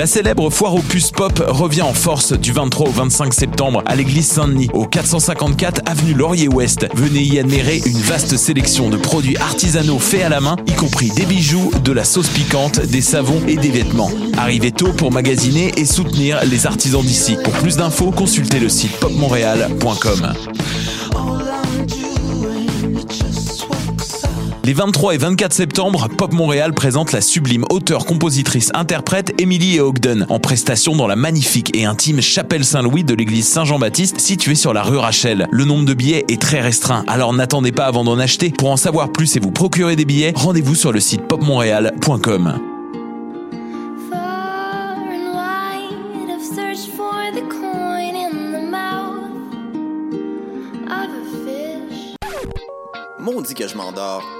La célèbre foire aux puces pop revient en force du 23 au 25 septembre à l'église Saint-Denis, au 454 avenue Laurier-Ouest. Venez y admirer une vaste sélection de produits artisanaux faits à la main, y compris des bijoux, de la sauce piquante, des savons et des vêtements. Arrivez tôt pour magasiner et soutenir les artisans d'ici. Pour plus d'infos, consultez le site popmontréal.com. Les 23 et 24 septembre, Pop Montréal présente la sublime auteure, compositrice, interprète Emily Ogden en prestation dans la magnifique et intime chapelle Saint-Louis de l'église Saint-Jean-Baptiste située sur la rue Rachel. Le nombre de billets est très restreint, alors n'attendez pas avant d'en acheter. Pour en savoir plus et vous procurer des billets, rendez-vous sur le site popmontréal.com. Maudit que je m'endors.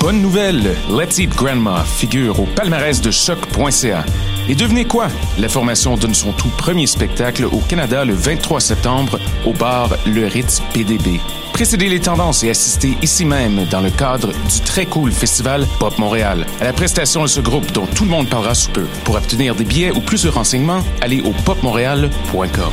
Bonne nouvelle, Let's Eat Grandma figure au palmarès de choc.ca. Et devinez quoi? La formation donne son tout premier spectacle au Canada le 23 septembre au bar Le Ritz PDB. Précédez les tendances et assistez ici même dans le cadre du très cool festival Pop Montréal. À la prestation de ce groupe dont tout le monde parlera sous peu. Pour obtenir des billets ou plus de renseignements, allez au popmontréal.com.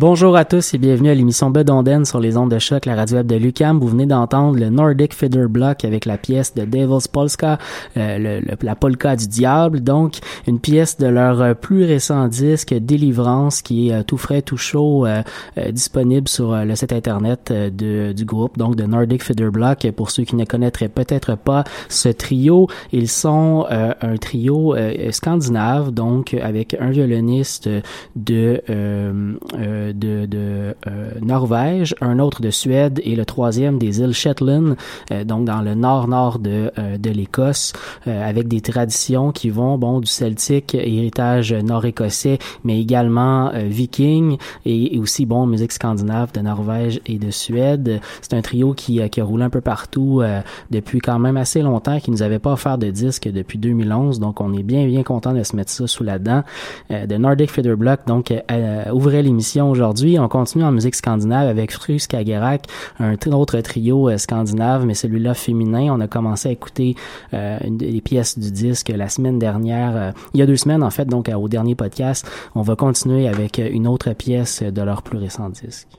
Bonjour à tous et bienvenue à l'émission Bedonden sur les ondes de choc, la radio web de Lucam. Vous venez d'entendre le Nordic Fiddler Block avec la pièce de Devil's Polska, euh, le, la polka du diable. Donc, une pièce de leur euh, plus récent disque, Délivrance, qui est euh, tout frais, tout chaud, disponible sur le site internet du groupe, donc de Nordic Fiddler Block. Pour ceux qui ne connaîtraient peut-être pas ce trio, ils sont un trio scandinave, donc avec un violoniste de de, de euh, Norvège, un autre de Suède et le troisième des îles Shetland, euh, donc dans le nord-nord de, euh, de l'Écosse, avec des traditions qui vont bon du celtique, héritage nord-écossais, mais également viking et, aussi bon musique scandinave de Norvège et de Suède. C'est un trio qui, qui a roulé un peu partout depuis quand même assez longtemps, qui nous avait pas offert de disque depuis 2011, donc on est bien bien content de se mettre ça sous la dent. de Nordic Feather Block, donc ouvrait l'émission aujourd'hui. On continue en musique scandinave avec Frus Kagerak, un autre trio euh, scandinave, mais celui-là féminin. On a commencé à écouter euh, des pièces du disque la semaine dernière, euh, il y a deux semaines en fait, donc au dernier podcast. On va continuer avec une autre pièce de leur plus récent disque.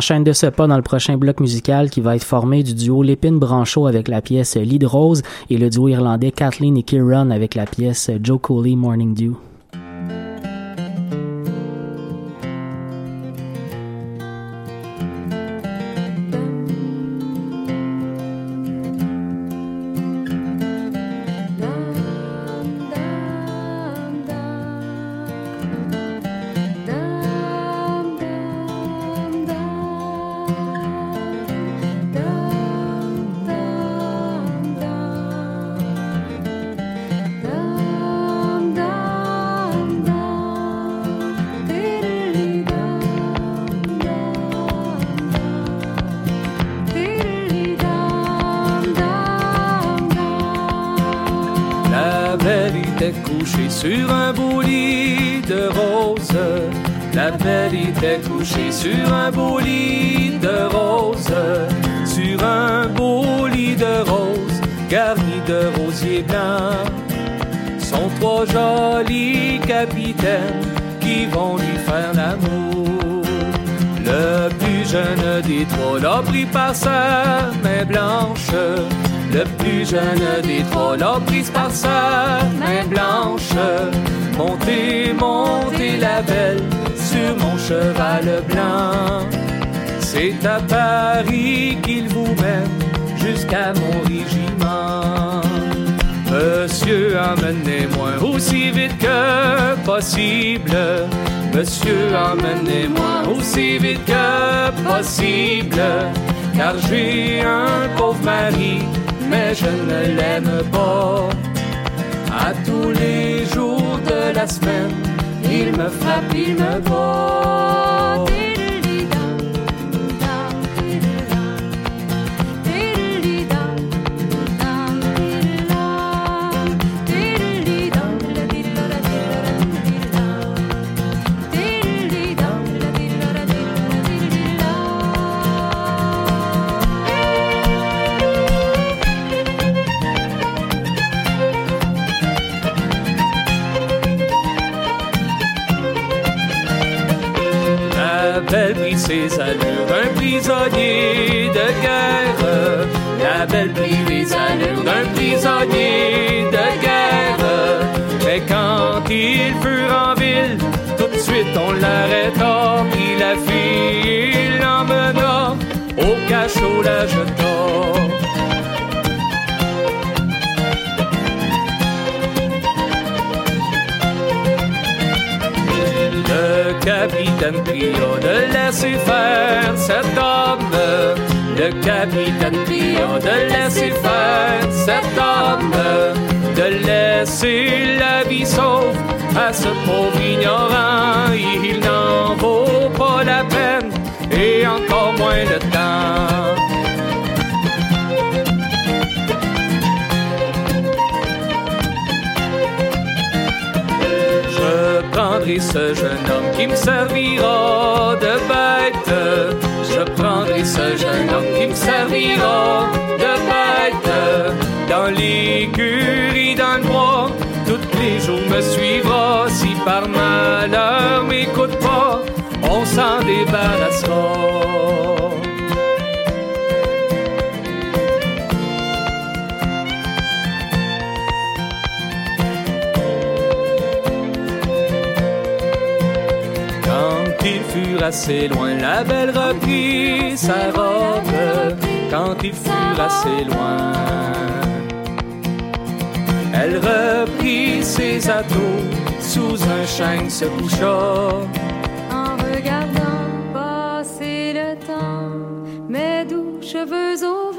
Enchaîne de ce pas dans le prochain bloc musical qui va être formé du duo Lépine Branchot avec la pièce Lead Rose et le duo irlandais Kathleen et Kieran avec la pièce Joe Cooley Morning Dew. La belle était couchée sur un beau lit de roses, sur un beau lit de roses, garni de rosiers blancs. Sont trois jolis capitaines qui vont lui faire l'amour. Le plus jeune des trois l'a pris par sa main blanche le plus jeune des trois l'a prise par sa main blanche. Montez, montez la belle sur mon cheval blanc. C'est à Paris qu'il vous mène jusqu'à mon régiment. Monsieur, emmenez-moi aussi vite que possible. Monsieur, emmenez-moi aussi vite que possible. Car j'ai un pauvre mari mais je ne l'aime pas. À tous les jours de la semaine, il me frappe, il me bat. Capitaine de laisser faire cet homme. Le capitaine pria de laisser faire cet homme. De laisser la vie sauve à ce pauvre ignorant. Il n'en vaut pas la peine et encore moins le temps. Ce jeune homme qui me servira de bête. Je prendrai ce jeune homme qui me servira de bête. Dans l'écurie, dans le bois, tous les jours me suivra. Si par malheur m'écoute pas, on s'en débarrassera. Assez loin, la belle reprit sa robe quand ils furent assez loin. Elle reprit ses atos sous un chêne se coucha. En regardant passer le temps, mes doux cheveux au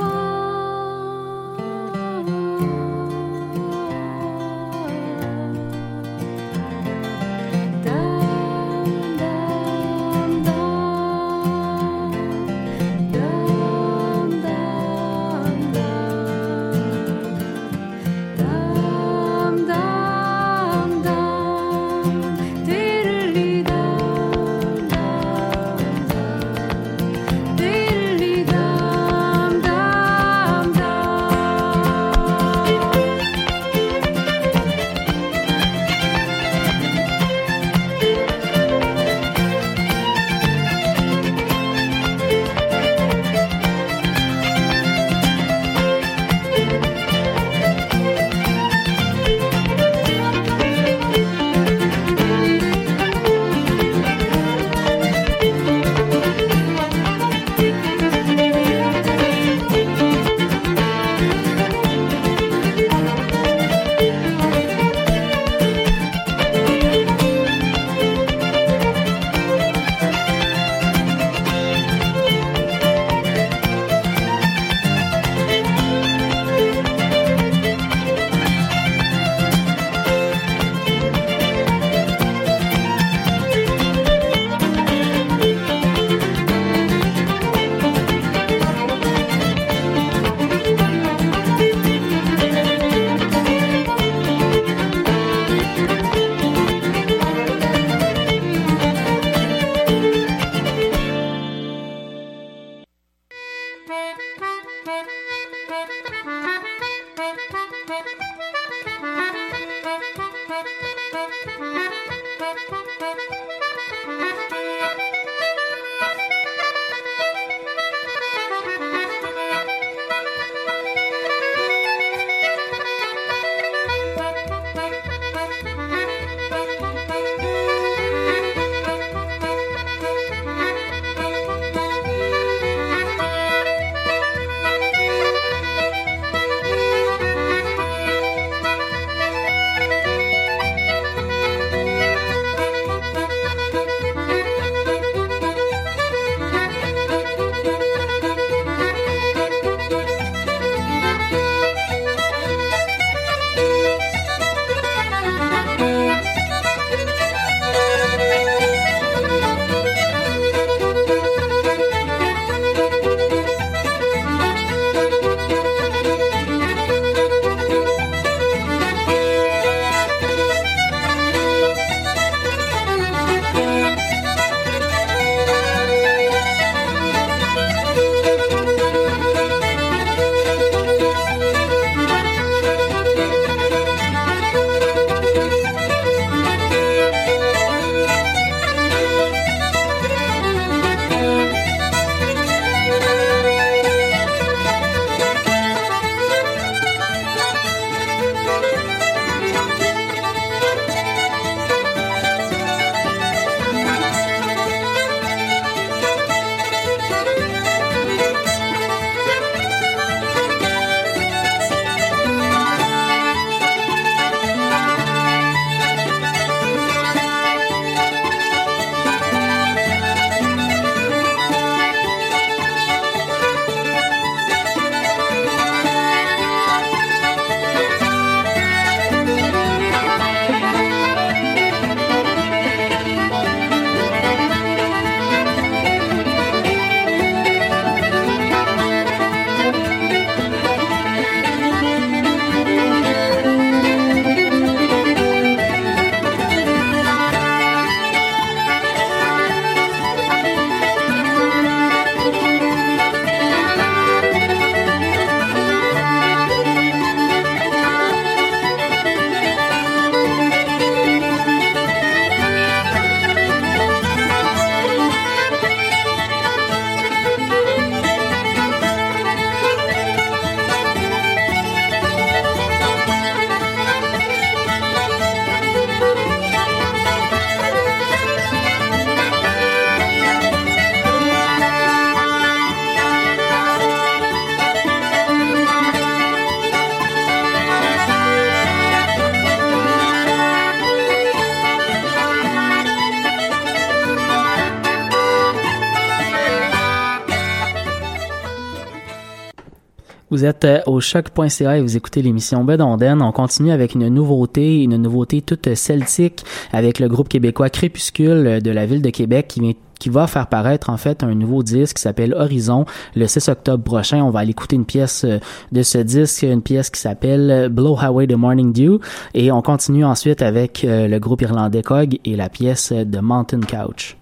euh, au choc.ca et vous écoutez l'émission Bedonden. On continue avec une nouveauté, une nouveauté toute celtique avec le groupe québécois Crépuscule de la ville de Québec qui va faire paraître en fait un nouveau disque qui s'appelle Horizon le 6 octobre prochain. On va aller écouter une pièce euh, de ce disque, une pièce qui s'appelle Blow Highway the Morning Dew et on continue ensuite avec euh, le groupe irlandais Cog et la pièce The Mountain Couch.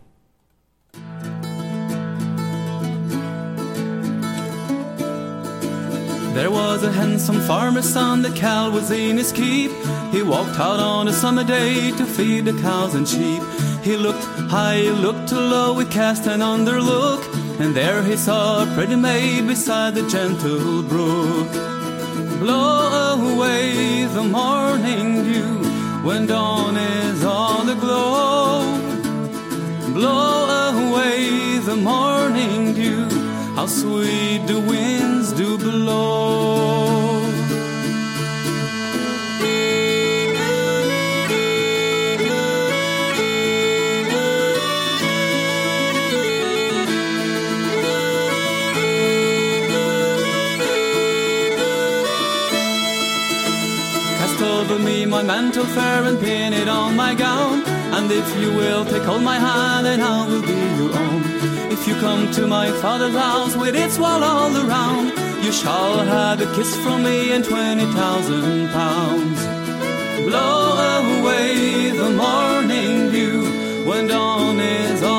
A handsome farmer's son, the cow was in his keep. He walked out on a summer day to feed the cows and sheep. He looked high, he looked low, he cast an underlook, and there he saw a pretty maid beside the gentle brook. Blow away the morning dew when dawn is all aglow. Blow away the morning dew how sweet the winds do blow. Mantle fair and pin it on my gown. And if you will take hold my hand, then I will be your own. If you come to my father's house with its wall all around, you shall have a kiss from me and twenty thousand pounds. Blow away the morning dew when dawn is on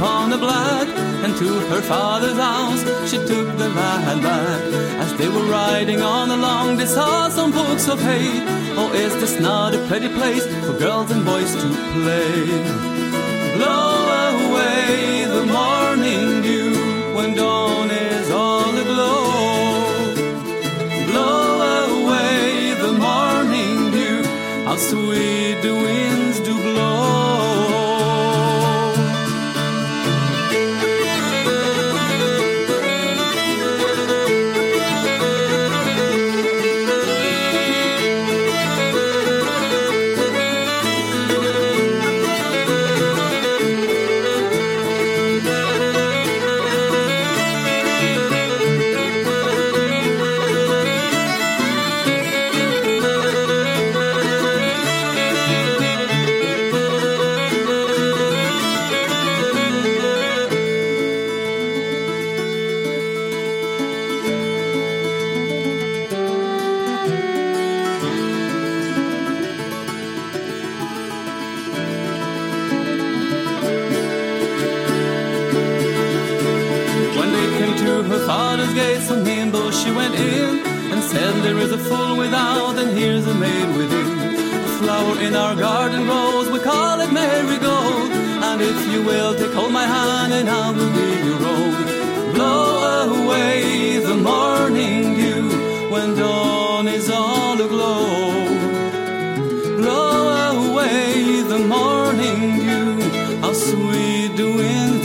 upon a black. And to her father's house she took the lad back. As they were riding on along, they saw some books of hay. Oh, is this not a pretty place for girls and boys to play? Blow away the morning dew when dawn is all aglow. Blow away the morning dew, how sweet the winds maid within. A flower in our garden grows, we call it marigold. And if you will take hold my hand, and I will be your own. Blow away the morning dew when dawn is all aglow. Blow away the morning dew, how sweet the winds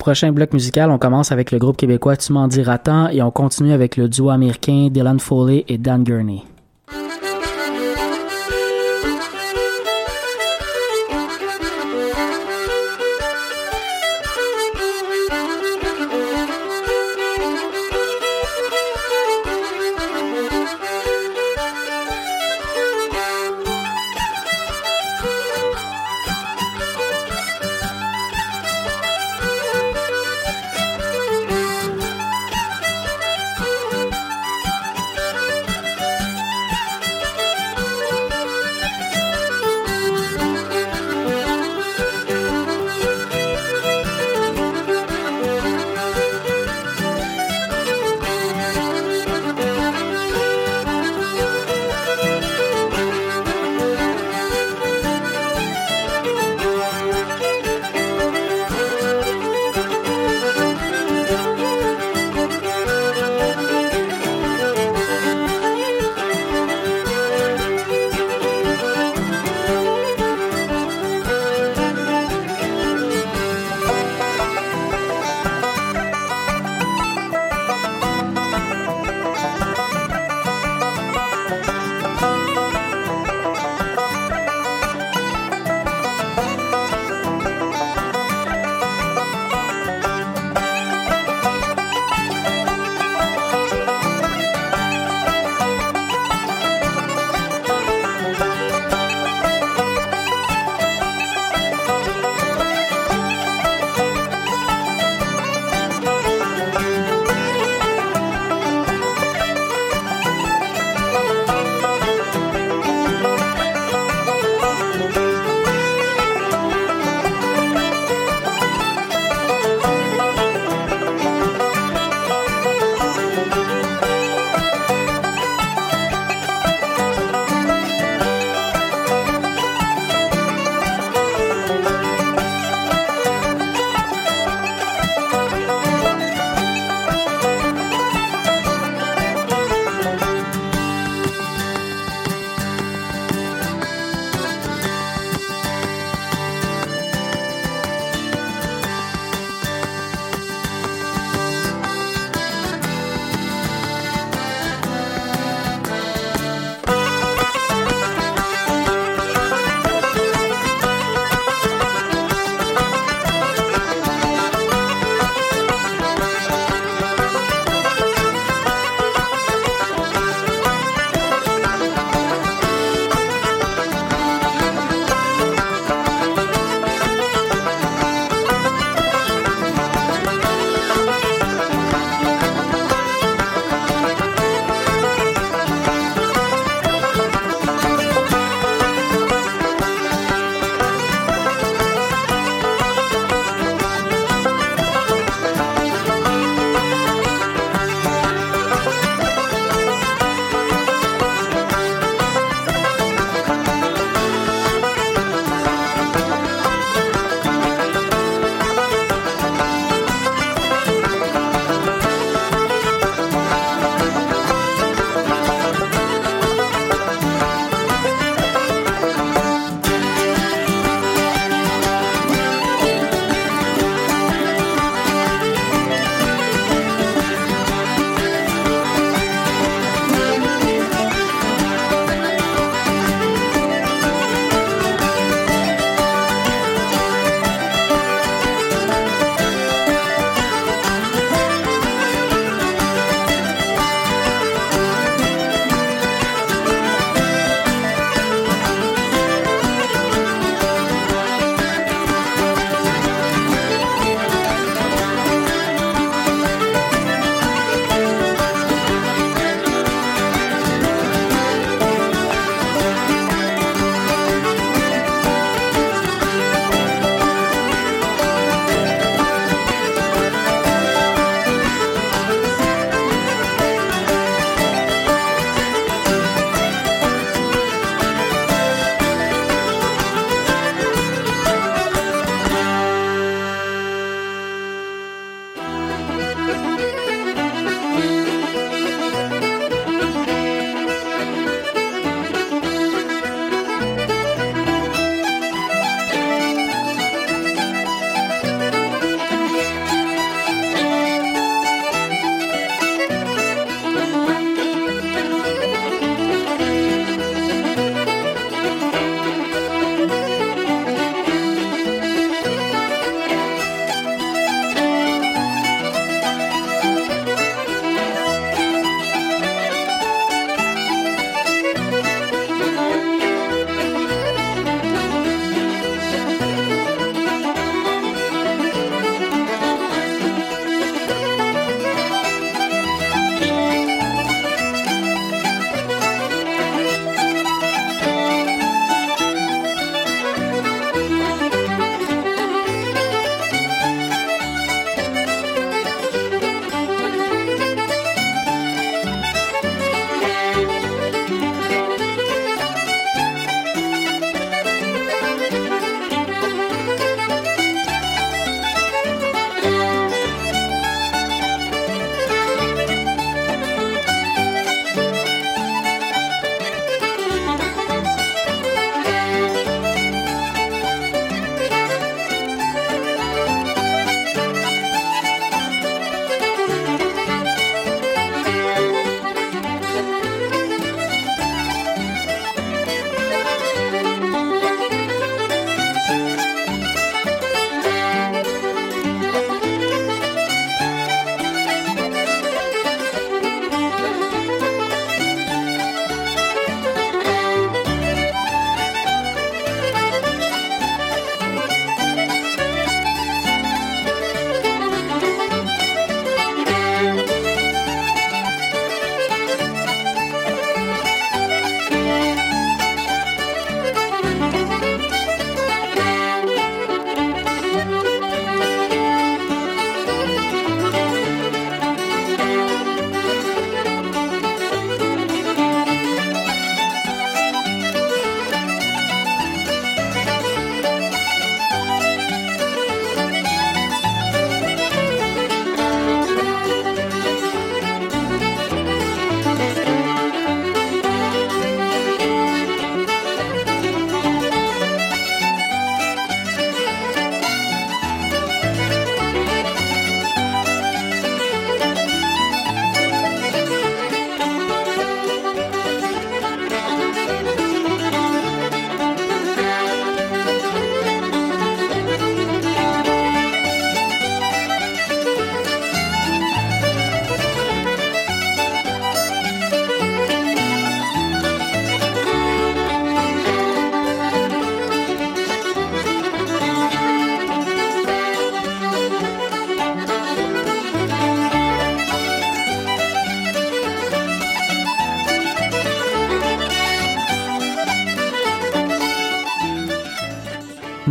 prochain bloc musical, on commence avec le groupe québécois Tu m'en diras tant et on continue avec le duo américain Dylan Foley et Dan Gurney.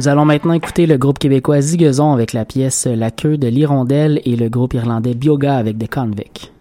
Nous allons maintenant écouter le groupe québécois Zigazon avec la pièce La queue de l'hirondelle et le groupe irlandais Bioga avec The Convict.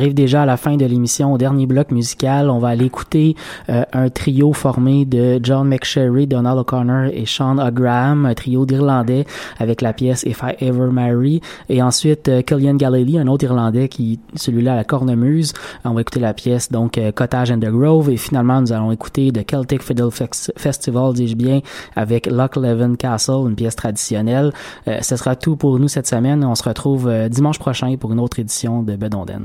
Arrive déjà à la fin de l'émission, au dernier bloc musical. On va aller écouter euh, un trio formé de John McSherry, Donald O'Connor et Sean O'Graham, un trio d'Irlandais avec la pièce If I Ever Marry. Et ensuite, euh, Killian Galley, un autre Irlandais qui, celui-là, à la cornemuse. On va écouter la pièce, donc, euh, Cottage and the Grove. Et finalement, nous allons écouter The Celtic Fiddle Festival, dis-je bien, avec Loch Leven Castle, une pièce traditionnelle. ce sera tout pour nous cette semaine. On se retrouve dimanche prochain pour une autre édition de Bedonden.